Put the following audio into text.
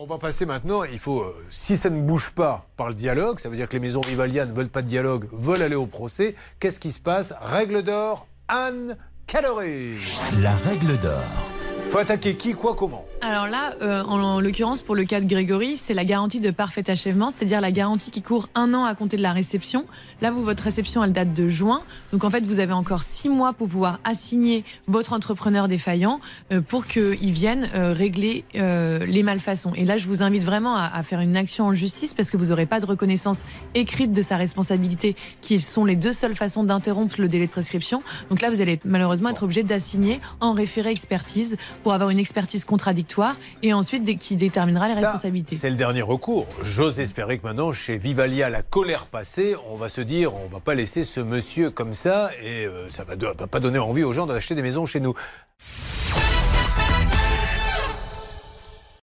On va passer maintenant, il faut, euh, si ça ne bouge pas par le dialogue, ça veut dire que les maisons rivaliennes ne veulent pas de dialogue, veulent aller au procès. Qu'est-ce qui se passe? Règle d'or, Anne Caloré. La règle d'or. Faut attaquer qui, quoi, comment Alors là, euh, en, en l'occurrence, pour le cas de Grégory, c'est la garantie de parfait achèvement, c'est-à-dire la garantie qui court un an à compter de la réception. Là, vous, votre réception, elle date de juin. Donc en fait, vous avez encore six mois pour pouvoir assigner votre entrepreneur défaillant euh, pour qu'il vienne euh, régler euh, les malfaçons. Et là, je vous invite vraiment à, à faire une action en justice parce que vous n'aurez pas de reconnaissance écrite de sa responsabilité, qui sont les deux seules façons d'interrompre le délai de prescription. Donc là, vous allez malheureusement être obligé d'assigner en référé expertise pour avoir une expertise contradictoire et ensuite qui déterminera les Ça, responsabilités. C'est le dernier recours. J'ose espérer que maintenant, chez Vivalia, la colère passée, on va se dire, on va pas laisser ce monsieur comme ça et euh, ça va, va pas donner envie aux gens d'acheter des maisons chez nous.